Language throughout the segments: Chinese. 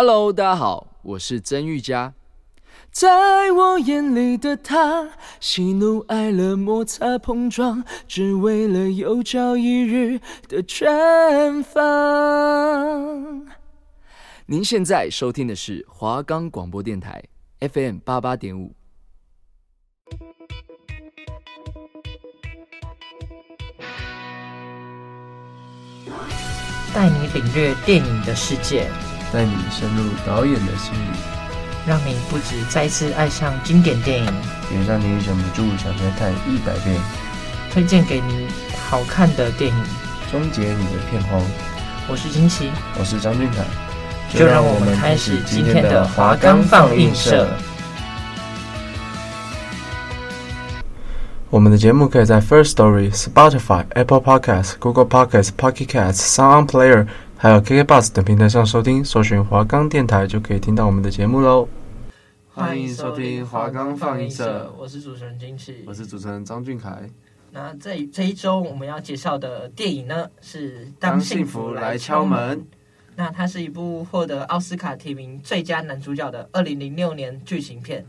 Hello，大家好，我是曾玉佳。在我眼里的他，喜怒哀乐摩擦碰撞，只为了有朝一日的绽放。您现在收听的是华冈广播电台 FM 八八点五。带你领略电影的世界，带你深入导演的心里。让你不止再次爱上经典电影，也让你忍不住想再看一百遍。推荐给你好看的电影，终结你的片荒。我是金奇，我是张俊凯，就让我们开始今天的华冈放映社。我们的节目可以在 First Story、Spotify、Apple Podcasts、Google Podcasts、Pocket Casts、Sound Player，还有 KK Bus 等平台上收听，搜寻华冈电台就可以听到我们的节目喽。欢迎收听华冈放映社，我是主持人金奇，我是主持人张俊凯。那这这一周我们要介绍的电影呢是《当幸福来敲门》。那它是一部获得奥斯卡提名最佳男主角的二零零六年剧情片。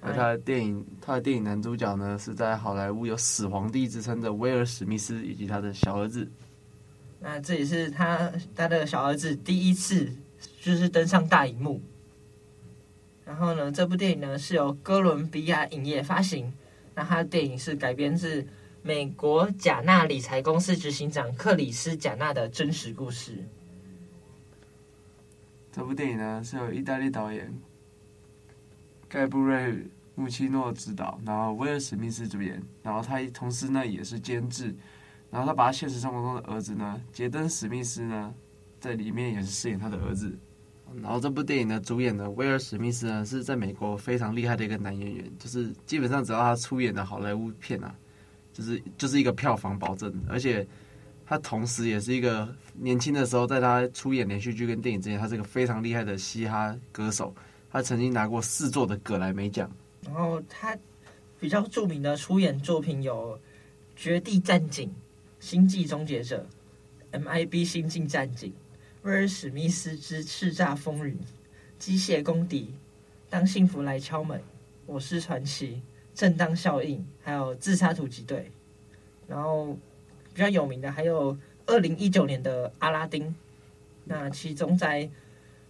而他的电影，他的电影男主角呢是在好莱坞有“死皇帝”之称的威尔史密斯以及他的小儿子。那这也是他他的小儿子第一次就是登上大荧幕。然后呢，这部电影呢是由哥伦比亚影业发行。那他的电影是改编自美国贾纳理财公司执行长克里斯贾纳的真实故事。这部电影呢是由意大利导演盖布瑞穆奇诺执导，然后威尔史密斯主演，然后他同时呢也是监制，然后他把他现实生活中的儿子呢杰登史密斯呢在里面也是饰演他的儿子。然后这部电影的主演呢，威尔史密斯呢，是在美国非常厉害的一个男演员，就是基本上只要他出演的好莱坞片啊，就是就是一个票房保证。而且他同时也是一个年轻的时候，在他出演连续剧跟电影之前，他是一个非常厉害的嘻哈歌手，他曾经拿过四座的葛莱美奖。然后他比较著名的出演作品有《绝地战警》《星际终结者》MIB 星际战警。威尔史密斯之叱咤风云、机械公敌、当幸福来敲门、我是传奇、正当效应，还有自杀突击队。然后比较有名的还有二零一九年的阿拉丁。那其中在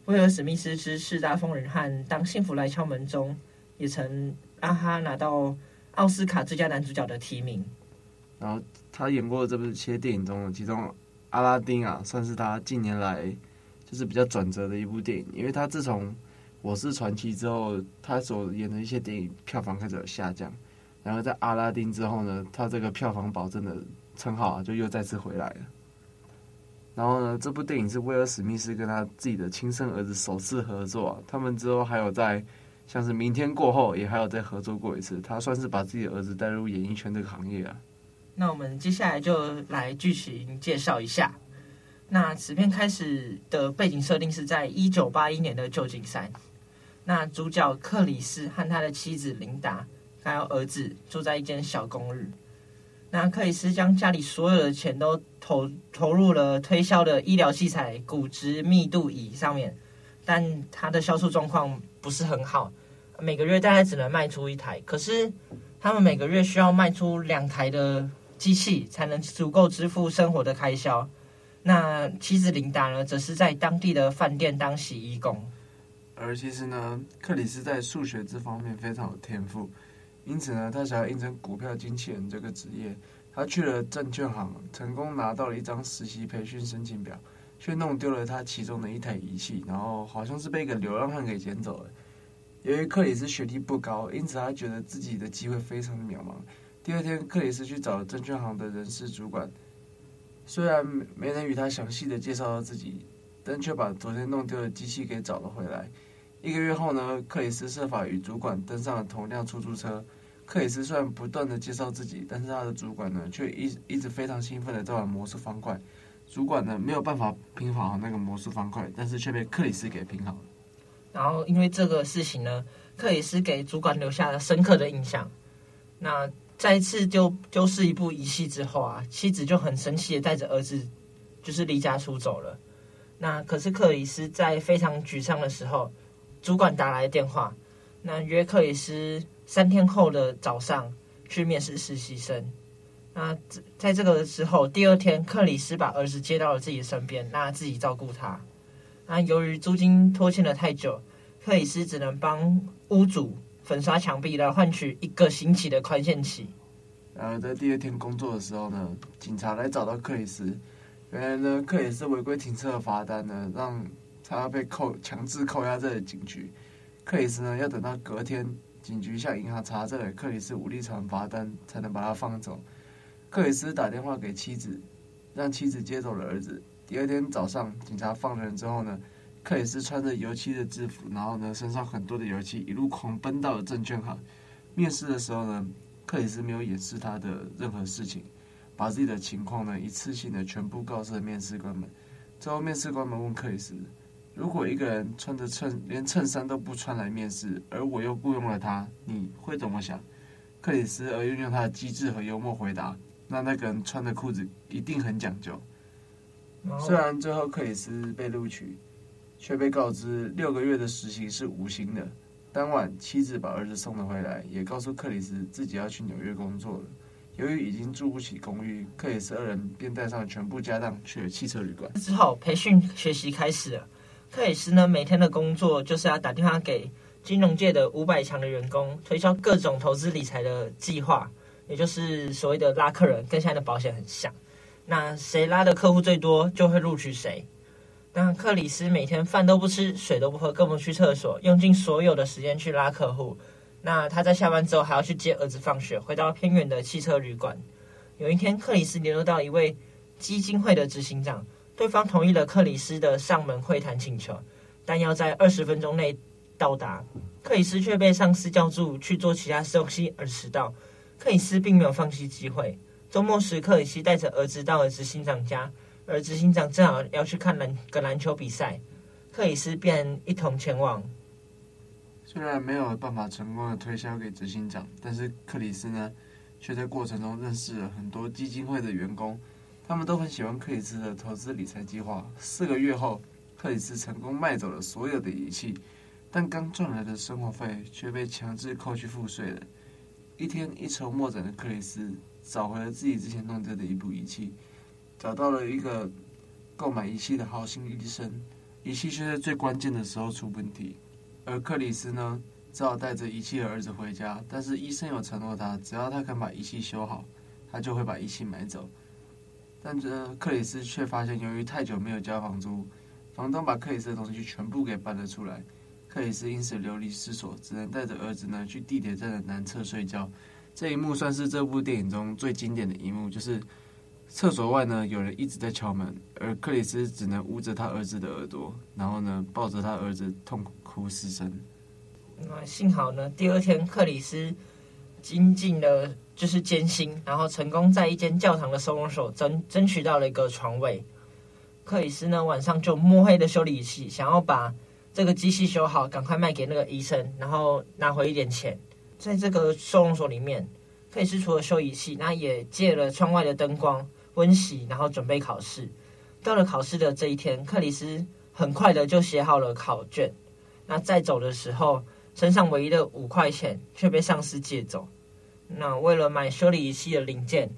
威尔史密斯之叱咤风云和当幸福来敲门中，也曾让他拿到奥斯卡最佳男主角的提名。然后他演过的这部些电影中，其中。阿拉丁啊，算是他近年来就是比较转折的一部电影，因为他自从《我是传奇》之后，他所演的一些电影票房开始有下降，然后在阿拉丁之后呢，他这个票房保证的称号啊，就又再次回来了。然后呢，这部电影是威尔史密斯跟他自己的亲生儿子首次合作，他们之后还有在像是《明天过后》也还有再合作过一次，他算是把自己的儿子带入演艺圈这个行业啊。那我们接下来就来剧情介绍一下。那此片开始的背景设定是在一九八一年的旧金山。那主角克里斯和他的妻子琳达还有儿子住在一间小公寓。那克里斯将家里所有的钱都投投入了推销的医疗器材骨质密度仪上面，但他的销售状况不是很好，每个月大概只能卖出一台。可是他们每个月需要卖出两台的。机器才能足够支付生活的开销。那妻子琳达呢，则是在当地的饭店当洗衣工。而其实呢，克里斯在数学这方面非常有天赋，因此呢，他想要应征股票经纪人这个职业。他去了证券行，成功拿到了一张实习培训申请表，却弄丢了他其中的一台仪器，然后好像是被一个流浪汉给捡走了。由于克里斯学历不高，因此他觉得自己的机会非常的渺茫。第二天，克里斯去找证券行的人事主管，虽然没能与他详细的介绍到自己，但却把昨天弄丢的机器给找了回来。一个月后呢，克里斯设法与主管登上了同辆出租车。克里斯虽然不断的介绍自己，但是他的主管呢，却一一直非常兴奋的在玩魔术方块。主管呢，没有办法拼好那个魔术方块，但是却被克里斯给拼好了。然后因为这个事情呢，克里斯给主管留下了深刻的印象。那。再一次丢丢失一部仪器之后啊，妻子就很生气的带着儿子，就是离家出走了。那可是克里斯在非常沮丧的时候，主管打来电话，那约克里斯三天后的早上去面试实习生。那在这个时候，第二天克里斯把儿子接到了自己的身边，让他自己照顾他。那由于租金拖欠了太久，克里斯只能帮屋主粉刷墙壁来换取一个星期的宽限期。然而在第二天工作的时候呢，警察来找到克里斯。原来呢，克里斯违规停车的罚单呢，让他被扣强制扣押在警局。克里斯呢，要等到隔天警局向银行查证克里斯无力偿罚单，才能把他放走。克里斯打电话给妻子，让妻子接走了儿子。第二天早上，警察放人之后呢，克里斯穿着油漆的制服，然后呢，身上很多的油漆，一路狂奔到了证券行。面试的时候呢，克里斯没有掩饰他的任何事情，把自己的情况呢，一次性的全部告诉了面试官们。最后，面试官们问克里斯：“如果一个人穿着衬连衬衫都不穿来面试，而我又雇佣了他，你会怎么想？”克里斯而运用他的机智和幽默回答。那那个人穿的裤子一定很讲究。虽然最后克里斯被录取，却被告知六个月的实习是无薪的。当晚，妻子把儿子送了回来，也告诉克里斯自己要去纽约工作了。由于已经住不起公寓，克里斯二人便带上全部家当去了汽车旅馆。之后，培训学习开始了。克里斯呢，每天的工作就是要打电话给金融界的五百强的员工，推销各种投资理财的计划。也就是所谓的拉客人，跟现在的保险很像。那谁拉的客户最多，就会录取谁。那克里斯每天饭都不吃，水都不喝，更不去厕所，用尽所有的时间去拉客户。那他在下班之后还要去接儿子放学，回到偏远的汽车旅馆。有一天，克里斯联络到一位基金会的执行长，对方同意了克里斯的上门会谈请求，但要在二十分钟内到达。克里斯却被上司叫住去做其他东西而迟到。克里斯并没有放弃机会。周末时，克里斯带着儿子到了执行长家，而执行长正好要去看篮个篮球比赛，克里斯便一同前往。虽然没有办法成功的推销给执行长，但是克里斯呢，却在过程中认识了很多基金会的员工，他们都很喜欢克里斯的投资理财计划。四个月后，克里斯成功卖走了所有的仪器，但刚赚来的生活费却被强制扣去付税了。一天一筹莫展的克里斯找回了自己之前弄丢的一部仪器，找到了一个购买仪器的好心医生，仪器却在最关键的时候出问题，而克里斯呢，只好带着仪器的儿子回家，但是医生有承诺他，只要他肯把仪器修好，他就会把仪器买走。但这克里斯却发现，由于太久没有交房租，房东把克里斯的东西全部给搬了出来。克里斯因此流离失所，只能带着儿子呢去地铁站的南侧睡觉。这一幕算是这部电影中最经典的一幕，就是厕所外呢有人一直在敲门，而克里斯只能捂着他儿子的耳朵，然后呢抱着他儿子痛哭失声。那幸好呢，第二天克里斯经进了就是艰辛，然后成功在一间教堂的收容所争争取到了一个床位。克里斯呢晚上就摸黑的修理仪器，想要把。这个机器修好，赶快卖给那个医生，然后拿回一点钱。在这个收容所里面，克里斯除了修仪器，那也借了窗外的灯光温习，然后准备考试。到了考试的这一天，克里斯很快的就写好了考卷。那在走的时候，身上唯一的五块钱却被上司借走。那为了买修理仪器的零件，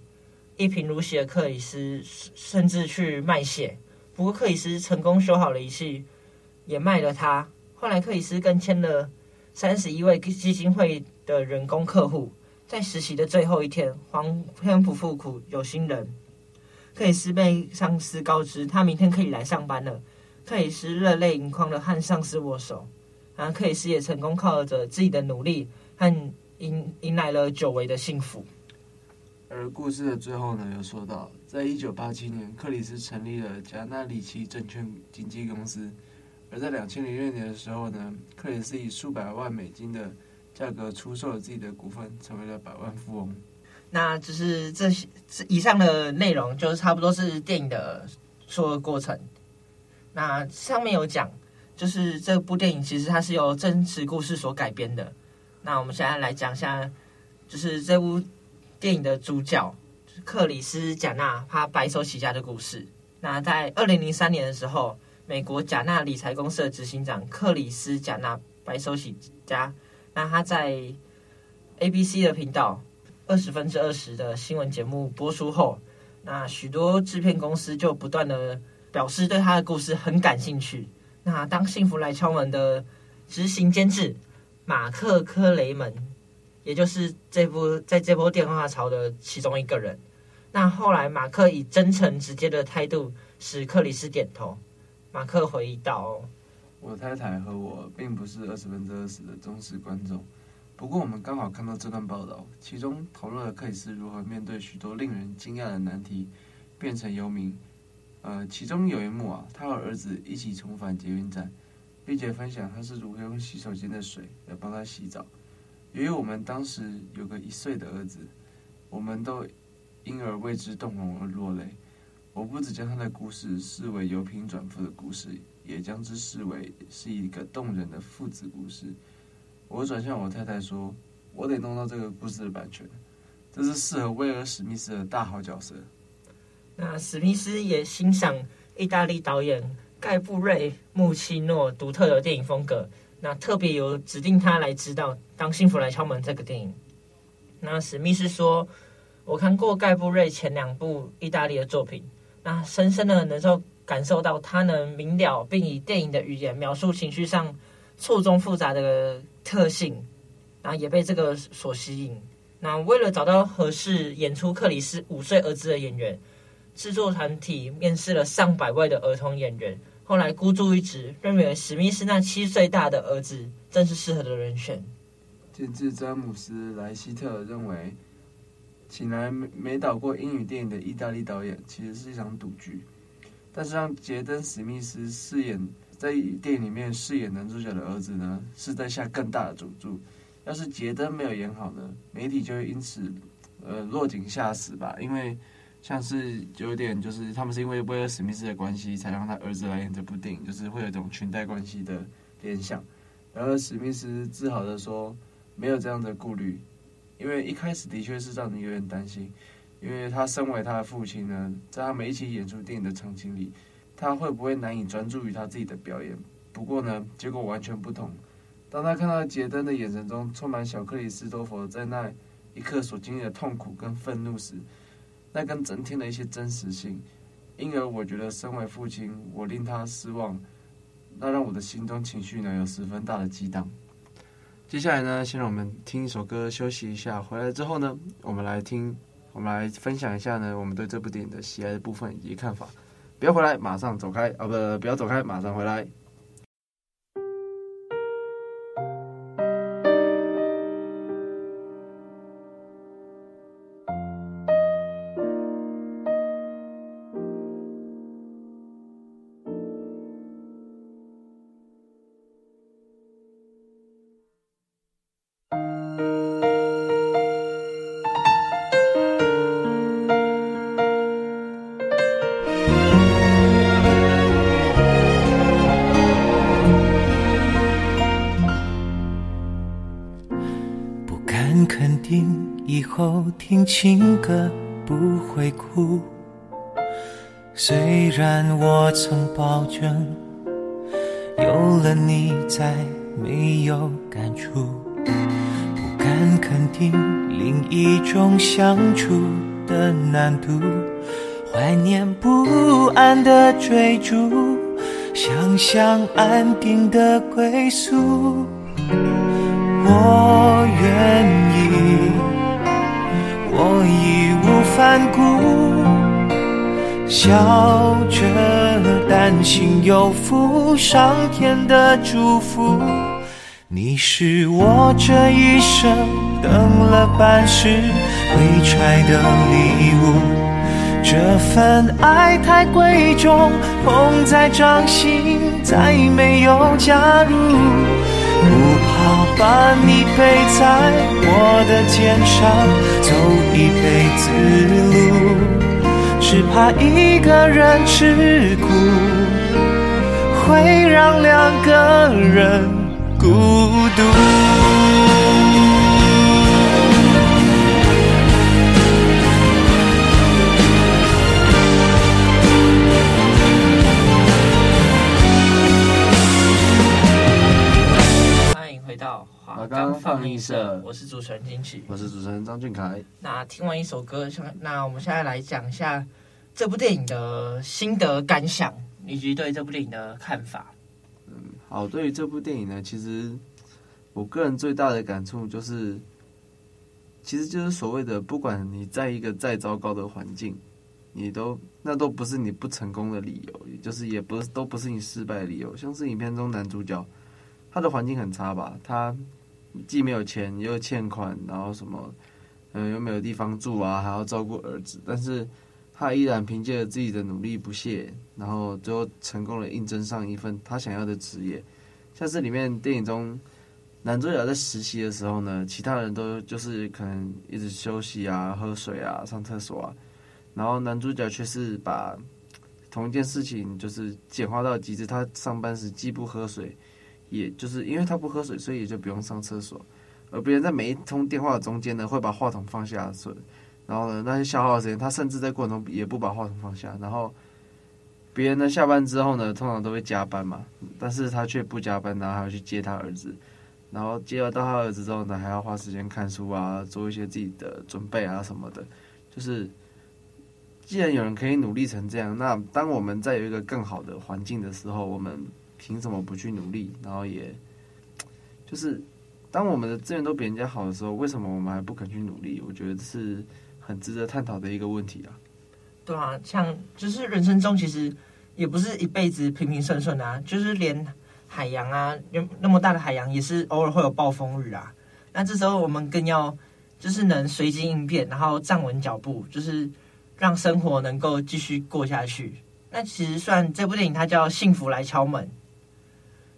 一贫如洗的克里斯甚至去卖血。不过克里斯成功修好了仪器。也卖了他。后来，克里斯更签了三十一位基金会的人工客户。在实习的最后一天，皇天不负苦有心人，克里斯被上司告知他明天可以来上班了。克里斯热泪盈眶的和上司握手。然后，克里斯也成功靠着自己的努力和迎迎来了久违的幸福。而故事的最后呢，有说到，在一九八七年，克里斯成立了加纳里奇证券经纪公司。而在两千零六年的时候呢，克里斯以数百万美金的价格出售了自己的股份，成为了百万富翁。那就是这些以上的内容，就是差不多是电影的所有过程。那上面有讲，就是这部电影其实它是由真实故事所改编的。那我们现在来讲一下，就是这部电影的主角克里斯贾纳他白手起家的故事。那在二零零三年的时候。美国贾纳理财公司的执行长克里斯·贾纳白手起家。那他在 ABC 的频道二十分之二十的新闻节目播出后，那许多制片公司就不断的表示对他的故事很感兴趣。那当幸福来敲门的执行监制马克·科雷门，也就是这部在这波电话潮的其中一个人。那后来马克以真诚直接的态度使克里斯点头。马克回忆道：“我太太和我并不是二十分之二十的忠实观众。”不过，我们刚好看到这段报道，其中讨论了克里斯如何面对许多令人惊讶的难题，变成游民。呃，其中有一幕啊，他和儿子一起重返捷运站，并且分享他是如何用洗手间的水来帮他洗澡。由于我们当时有个一岁的儿子，我们都因而为之动容而落泪。我不只将他的故事视为由贫转富的故事，也将之视为是一个动人的父子故事。我转向我太太说：“我得弄到这个故事的版权，这是适合威尔史密斯的大好角色。”那史密斯也欣赏意大利导演盖布瑞穆奇诺独特的电影风格，那特别有指定他来指导《当幸福来敲门》这个电影。那史密斯说：“我看过盖布瑞前两部意大利的作品，那深深的能够感受到他能明了并以电影的语言描述情绪上错综复杂的。”特性，然后也被这个所吸引。那为了找到合适演出克里斯五岁儿子的演员，制作团体面试了上百位的儿童演员，后来孤注一掷，认为史密斯那七岁大的儿子正是适合的人选。监制詹姆斯·莱希特认为，请来没没导过英语电影的意大利导演，其实是一场赌局。但是让杰登·史密斯饰演。在电影里面饰演男主角的儿子呢，是在下更大的赌注。要是杰登没有演好呢，媒体就会因此呃落井下石吧。因为像是有点就是他们是因为威尔史密斯的关系，才让他儿子来演这部电影，就是会有一种裙带关系的联想。然而史密斯自豪地说，没有这样的顾虑，因为一开始的确是让你有点担心，因为他身为他的父亲呢，在他们一起演出电影的场景里。他会不会难以专注于他自己的表演？不过呢，结果完全不同。当他看到杰登的眼神中充满小克里斯多佛在那一刻所经历的痛苦跟愤怒时，那更增添了一些真实性。因而，我觉得身为父亲，我令他失望，那让我的心中情绪呢有十分大的激荡。接下来呢，先让我们听一首歌休息一下。回来之后呢，我们来听，我们来分享一下呢，我们对这部电影的喜爱的部分以及看法。不要回来，马上走开！啊，不，不要走开，马上回来。情歌不会哭，虽然我曾保证，有了你再没有感触，不敢肯定另一种相处的难度，怀念不安的追逐，想象安定的归宿，我愿意。义无反顾，笑着担心有负上天的祝福。你是我这一生等了半世未拆的礼物，这份爱太贵重，捧在掌心再没有加入。把你背在我的肩上走一辈子路，只怕一个人吃苦，会让两个人孤独。华冈放映社我是主持人金曲。我是主持人张俊凯。那听完一首歌，那我们现在来讲一下这部电影的心得感想，以及对这部电影的看法。嗯，好，对于这部电影呢，其实我个人最大的感触就是，其实就是所谓的，不管你在一个再糟糕的环境，你都那都不是你不成功的理由，也就是也不是都不是你失败的理由。像是影片中男主角，他的环境很差吧，他既没有钱又欠款，然后什么，嗯，又没有地方住啊，还要照顾儿子，但是他依然凭借着自己的努力不懈，然后最后成功的应征上一份他想要的职业。像是里面电影中男主角在实习的时候呢，其他人都就是可能一直休息啊、喝水啊、上厕所啊，然后男主角却是把同一件事情就是简化到极致。他上班时既不喝水。也就是因为他不喝水，所以也就不用上厕所。而别人在每一通电话中间呢，会把话筒放下，然后呢，那些消耗的时间，他甚至在过程中也不把话筒放下。然后别人呢下班之后呢，通常都会加班嘛，但是他却不加班，然后还要去接他儿子。然后接到他儿子之后呢，还要花时间看书啊，做一些自己的准备啊什么的。就是既然有人可以努力成这样，那当我们在有一个更好的环境的时候，我们。凭什么不去努力？然后也，就是当我们的资源都比人家好的时候，为什么我们还不肯去努力？我觉得这是很值得探讨的一个问题啊。对啊，像就是人生中其实也不是一辈子平平顺顺啊，就是连海洋啊，有那么大的海洋也是偶尔会有暴风雨啊。那这时候我们更要就是能随机应变，然后站稳脚步，就是让生活能够继续过下去。那其实算这部电影它叫《幸福来敲门》。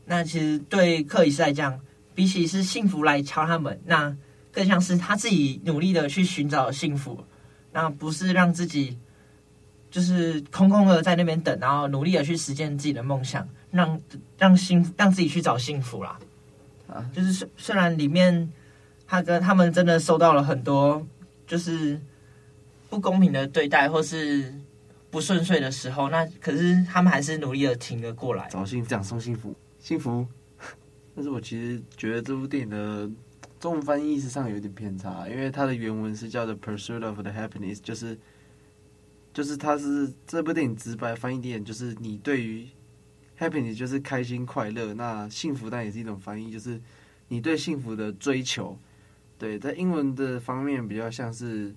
那其实对克里斯来讲，比起是幸福来敲他门，那更像是他自己努力的去寻找幸福，那不是让自己就是空空的在那边等，然后努力的去实现自己的梦想，让让幸让自己去找幸福啦。啊，就是虽虽然里面他跟他们真的受到了很多就是不公平的对待，或是不顺遂的时候，那可是他们还是努力的挺了过来，找幸福，讲送幸福。幸福，但是我其实觉得这部电影的中文翻译意思上有点偏差，因为它的原文是叫做 Pursuit of the Happiness，就是就是它是这部电影直白翻译点就是你对于 happiness 就是开心快乐，那幸福当然也是一种翻译，就是你对幸福的追求。对，在英文的方面比较像是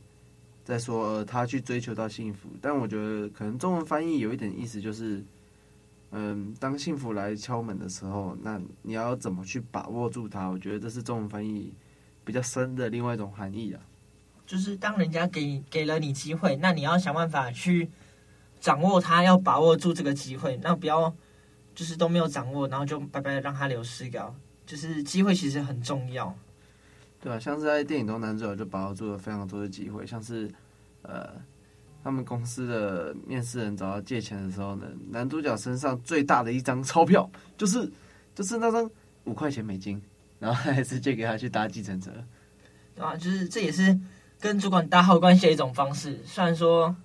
在说，呃，他去追求到幸福，但我觉得可能中文翻译有一点意思就是。嗯，当幸福来敲门的时候，那你要怎么去把握住它？我觉得这是中文翻译比较深的另外一种含义啊。就是当人家给给了你机会，那你要想办法去掌握它，要把握住这个机会，那不要就是都没有掌握，然后就白白的让它流失掉。就是机会其实很重要，对啊，像是在电影中，男主角就把握住了非常多的机会，像是呃。他们公司的面试人找他借钱的时候呢，男主角身上最大的一张钞票就是就是那张五块钱美金，然后还是借给他去搭计程车，对啊，就是这也是跟主管打好关系的一种方式。虽然说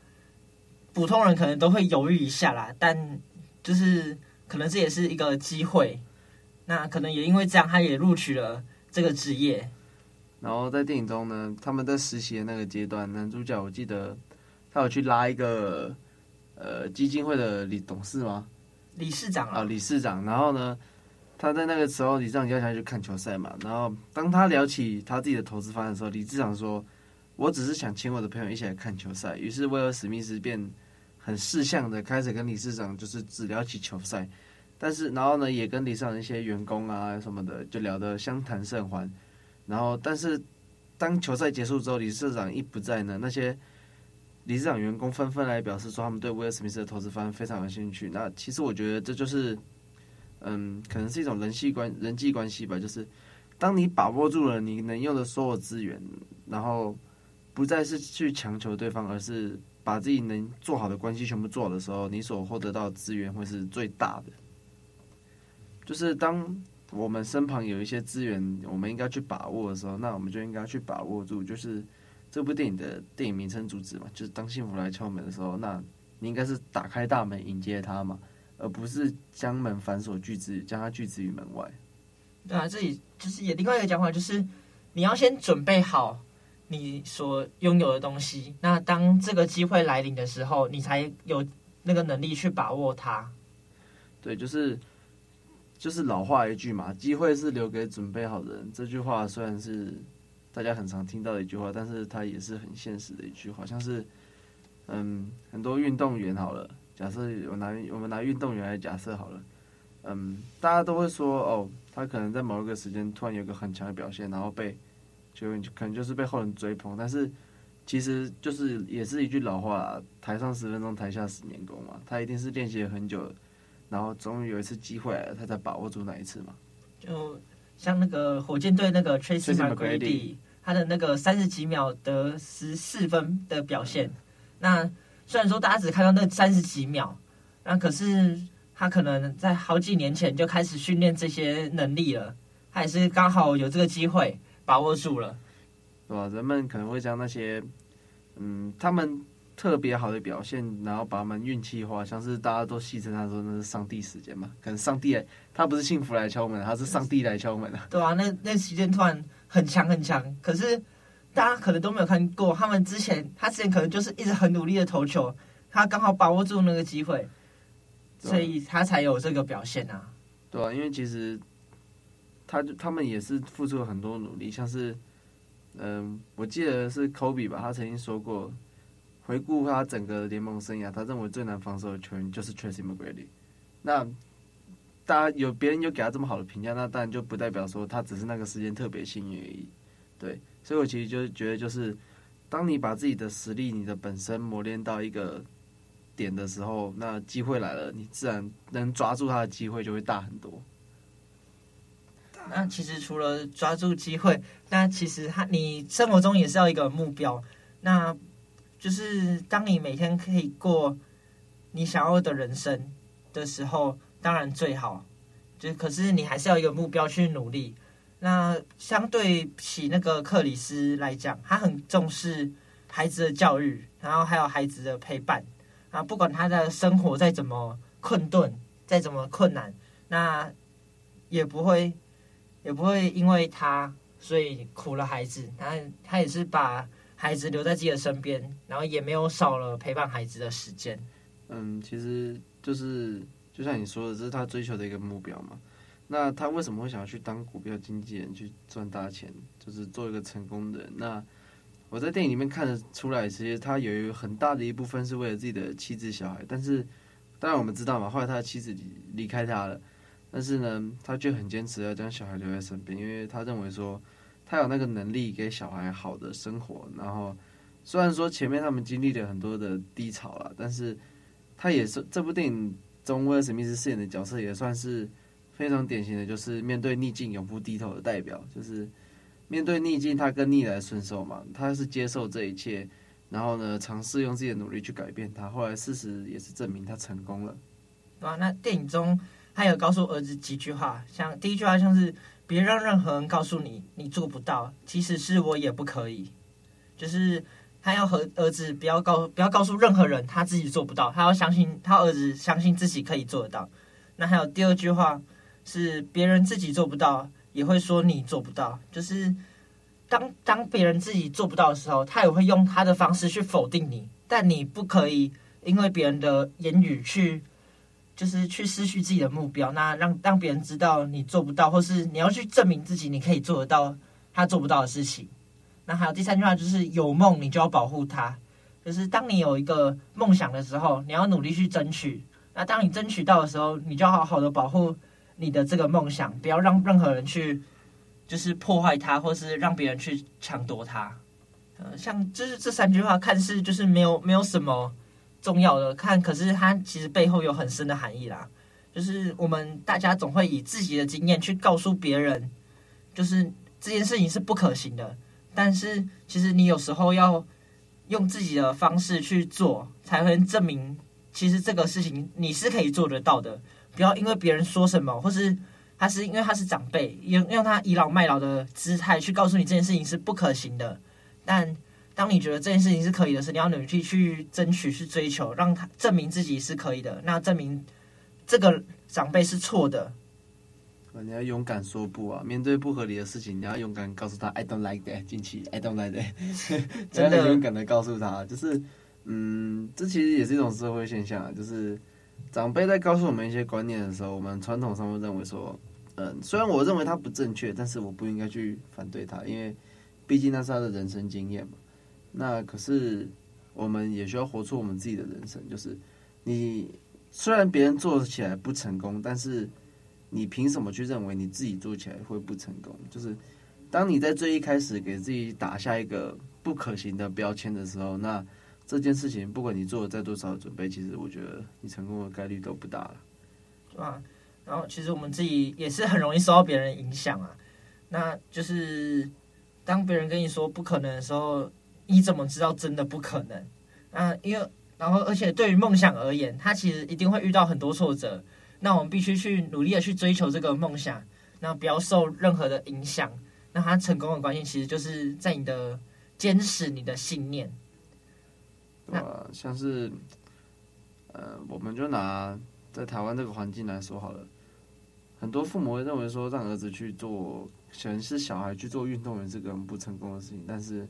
普通人可能都会犹豫一下啦，但就是可能这也是一个机会。那可能也因为这样，他也录取了这个职业。然后在电影中呢，他们在实习的那个阶段，男主角我记得。他有去拉一个呃基金会的理董事吗？理事长啊，理事长。然后呢，他在那个时候，理事长叫他去看球赛嘛。然后当他聊起他自己的投资方案的时候，理事长说：“我只是想请我的朋友一起来看球赛。”于是威尔史密斯便很识相的开始跟理事长就是只聊起球赛，但是然后呢，也跟理事长一些员工啊什么的就聊得相谈甚欢。然后但是当球赛结束之后，理事长一不在呢，那些。理事长员工纷纷来表示说，他们对威尔史密斯的投资方非常有兴趣。那其实我觉得这就是，嗯，可能是一种人际关人际关系吧。就是当你把握住了你能用的所有资源，然后不再是去强求对方，而是把自己能做好的关系全部做的时候，你所获得到资源会是最大的。就是当我们身旁有一些资源，我们应该去把握的时候，那我们就应该去把握住，就是。这部电影的电影名称主旨嘛，就是当幸福来敲门的时候，那你应该是打开大门迎接他嘛，而不是将门反锁拒之，将他拒之于门外。对啊，这里就是也另外一个讲法，就是你要先准备好你所拥有的东西，那当这个机会来临的时候，你才有那个能力去把握它。对，就是就是老话一句嘛，机会是留给准备好的人。这句话虽然是大家很常听到的一句话，但是它也是很现实的一句话，像是嗯，很多运动员好了，假设我拿我们拿运动员来假设好了。嗯，大家都会说哦，他可能在某一个时间突然有个很强的表现，然后被就可能就是被后人追捧。但是其实就是也是一句老话啦，台上十分钟，台下十年功嘛。他一定是练习了很久，然后终于有一次机会来了，他才把握住那一次嘛。就像那个火箭队那个 Tracy McGrady，他的那个三十几秒得十四分的表现。那虽然说大家只看到那三十几秒，那可是。他可能在好几年前就开始训练这些能力了，他也是刚好有这个机会把握住了，对吧？人们可能会将那些，嗯，他们特别好的表现，然后把他们运气化，像是大家都戏称他说那是上帝时间嘛，可能上帝来，他不是幸福来敲门，他是上帝来敲门啊，对啊，那那时间突然很强很强，可是大家可能都没有看过，他们之前他之前可能就是一直很努力的投球，他刚好把握住那个机会。所以他才有这个表现啊，对啊，因为其实他他们也是付出了很多努力，像是嗯，我记得是科比吧，他曾经说过，回顾他整个联盟生涯，他认为最难防守的球员就是 Tracy McGrady。那大家有别人有给他这么好的评价，那当然就不代表说他只是那个时间特别幸运而已。对，所以我其实就觉得，就是当你把自己的实力、你的本身磨练到一个。点的时候，那机会来了，你自然能抓住他的机会就会大很多。那其实除了抓住机会，那其实他你生活中也是要一个目标，那就是当你每天可以过你想要的人生的时候，当然最好。就可是你还是要一个目标去努力。那相对起那个克里斯来讲，他很重视孩子的教育，然后还有孩子的陪伴。啊，不管他的生活再怎么困顿，再怎么困难，那也不会，也不会因为他所以苦了孩子。他他也是把孩子留在自己的身边，然后也没有少了陪伴孩子的时间。嗯，其实就是就像你说的，这是他追求的一个目标嘛。那他为什么会想要去当股票经纪人，去赚大钱，就是做一个成功的人？那我在电影里面看得出来，其实他有一个很大的一部分是为了自己的妻子小孩。但是，当然我们知道嘛，后来他的妻子离开他了，但是呢，他却很坚持要将小孩留在身边，因为他认为说他有那个能力给小孩好的生活。然后，虽然说前面他们经历了很多的低潮了，但是他也是这部电影中威尔史密斯饰演的角色也算是非常典型的，就是面对逆境永不低头的代表，就是。面对逆境，他更逆来顺受嘛，他是接受这一切，然后呢，尝试用自己的努力去改变他。后来事实也是证明他成功了。啊，那电影中他有告诉儿子几句话，像第一句话像是“别让任何人告诉你你做不到，即使是我也不可以”，就是他要和儿子不要告不要告诉任何人他自己做不到，他要相信他儿子相信自己可以做得到。那还有第二句话是别人自己做不到。也会说你做不到，就是当当别人自己做不到的时候，他也会用他的方式去否定你。但你不可以因为别人的言语去，就是去失去自己的目标。那让让别人知道你做不到，或是你要去证明自己，你可以做得到他做不到的事情。那还有第三句话，就是有梦你就要保护他。就是当你有一个梦想的时候，你要努力去争取。那当你争取到的时候，你就要好好的保护。你的这个梦想，不要让任何人去，就是破坏它，或是让别人去抢夺它。呃，像就是这三句话，看似就是没有没有什么重要的，看可是它其实背后有很深的含义啦。就是我们大家总会以自己的经验去告诉别人，就是这件事情是不可行的。但是其实你有时候要用自己的方式去做，才会证明其实这个事情你是可以做得到的。不要因为别人说什么，或是他是因为他是长辈，用用他倚老卖老的姿态去告诉你这件事情是不可行的。但当你觉得这件事情是可以的时，你要努力去争取、去追求，让他证明自己是可以的。那证明这个长辈是错的。你要勇敢说不啊！面对不合理的事情，你要勇敢告诉他 “I don't like that”，进去 “I don't like that”，真的勇敢的告诉他，就是，嗯，这其实也是一种社会现象啊。就是长辈在告诉我们一些观念的时候，我们传统上会认为说，嗯，虽然我认为他不正确，但是我不应该去反对他，因为毕竟那是他的人生经验嘛。那可是我们也需要活出我们自己的人生，就是你虽然别人做起来不成功，但是。你凭什么去认为你自己做起来会不成功？就是当你在最一开始给自己打下一个不可行的标签的时候，那这件事情不管你做了再多少准备，其实我觉得你成功的概率都不大了。对吧？然后其实我们自己也是很容易受到别人影响啊。那就是当别人跟你说不可能的时候，你怎么知道真的不可能？啊，因为然后而且对于梦想而言，他其实一定会遇到很多挫折。那我们必须去努力的去追求这个梦想，那不要受任何的影响。那他成功的关键其实就是在你的坚持你的信念。对啊，像是，呃，我们就拿在台湾这个环境来说好了，很多父母会认为说让儿子去做，全是小孩去做运动员是个很不成功的事情。但是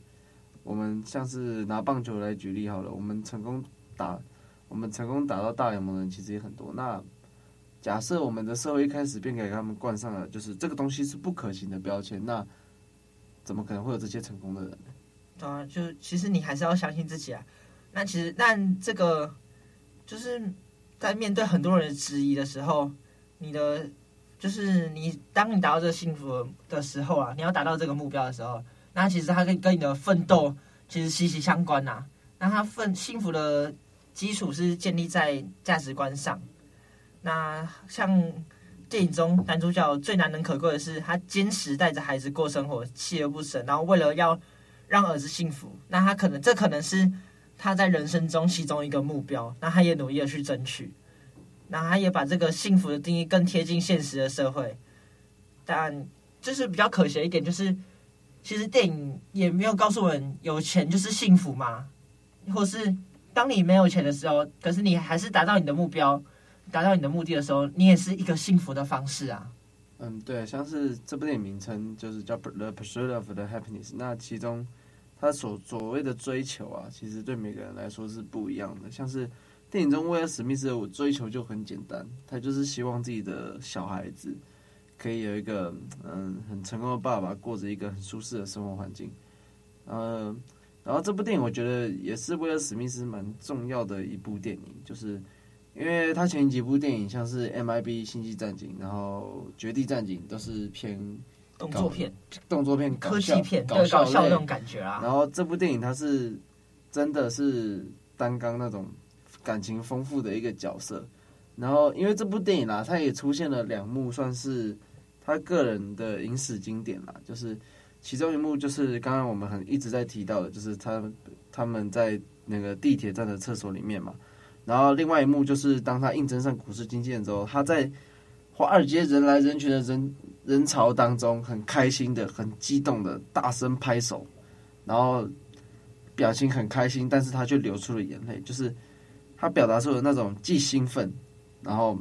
我们像是拿棒球来举例好了，我们成功打，我们成功打到大联盟的人其实也很多。那假设我们的社会一开始便给他们冠上了就是这个东西是不可行的标签，那怎么可能会有这些成功的人呢？对啊，就其实你还是要相信自己啊。那其实，但这个就是在面对很多人的质疑的时候，你的就是你当你达到这个幸福的时候啊，你要达到这个目标的时候，那其实它跟跟你的奋斗其实息息相关呐、那它奋幸福的基础是建立在价值观上。那像电影中男主角最难能可贵的是，他坚持带着孩子过生活，锲而不舍，然后为了要让儿子幸福，那他可能这可能是他在人生中其中一个目标，那他也努力的去争取，那他也把这个幸福的定义更贴近现实的社会。但就是比较可惜的一点，就是其实电影也没有告诉我们有钱就是幸福嘛，或是当你没有钱的时候，可是你还是达到你的目标。达到你的目的的时候，你也是一个幸福的方式啊。嗯，对，像是这部电影名称就是叫《The Pursuit of the Happiness》，那其中他所所谓的追求啊，其实对每个人来说是不一样的。像是电影中威尔史密斯的追求就很简单，他就是希望自己的小孩子可以有一个嗯很成功的爸爸，过着一个很舒适的生活环境。呃，然后这部电影我觉得也是威尔史密斯蛮重要的一部电影，就是。因为他前几部电影像是《MIB 星际战警》，然后《绝地战警》都是偏动作片、动作片、科技片、搞笑那种感觉啊。然后这部电影它是真的是担纲那种感情丰富的一个角色。然后因为这部电影啊，它也出现了两幕算是他个人的影史经典啦，就是其中一幕就是刚刚我们很一直在提到的，就是他他们在那个地铁站的厕所里面嘛。然后另外一幕就是，当他应征上股市经纪人之后，他在华尔街人来人群的人人潮当中，很开心的、很激动的大声拍手，然后表情很开心，但是他却流出了眼泪，就是他表达出了那种既兴奋，然后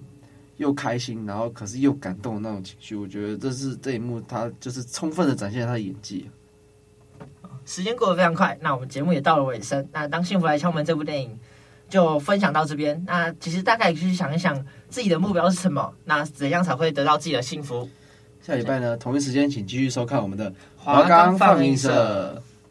又开心，然后可是又感动的那种情绪。我觉得这是这一幕，他就是充分的展现了他的演技。时间过得非常快，那我们节目也到了尾声。那当幸福来敲门这部电影。就分享到这边。那其实大概去想一想自己的目标是什么，那怎样才会得到自己的幸福？下礼拜呢，同一时间请继续收看我们的华冈放映社。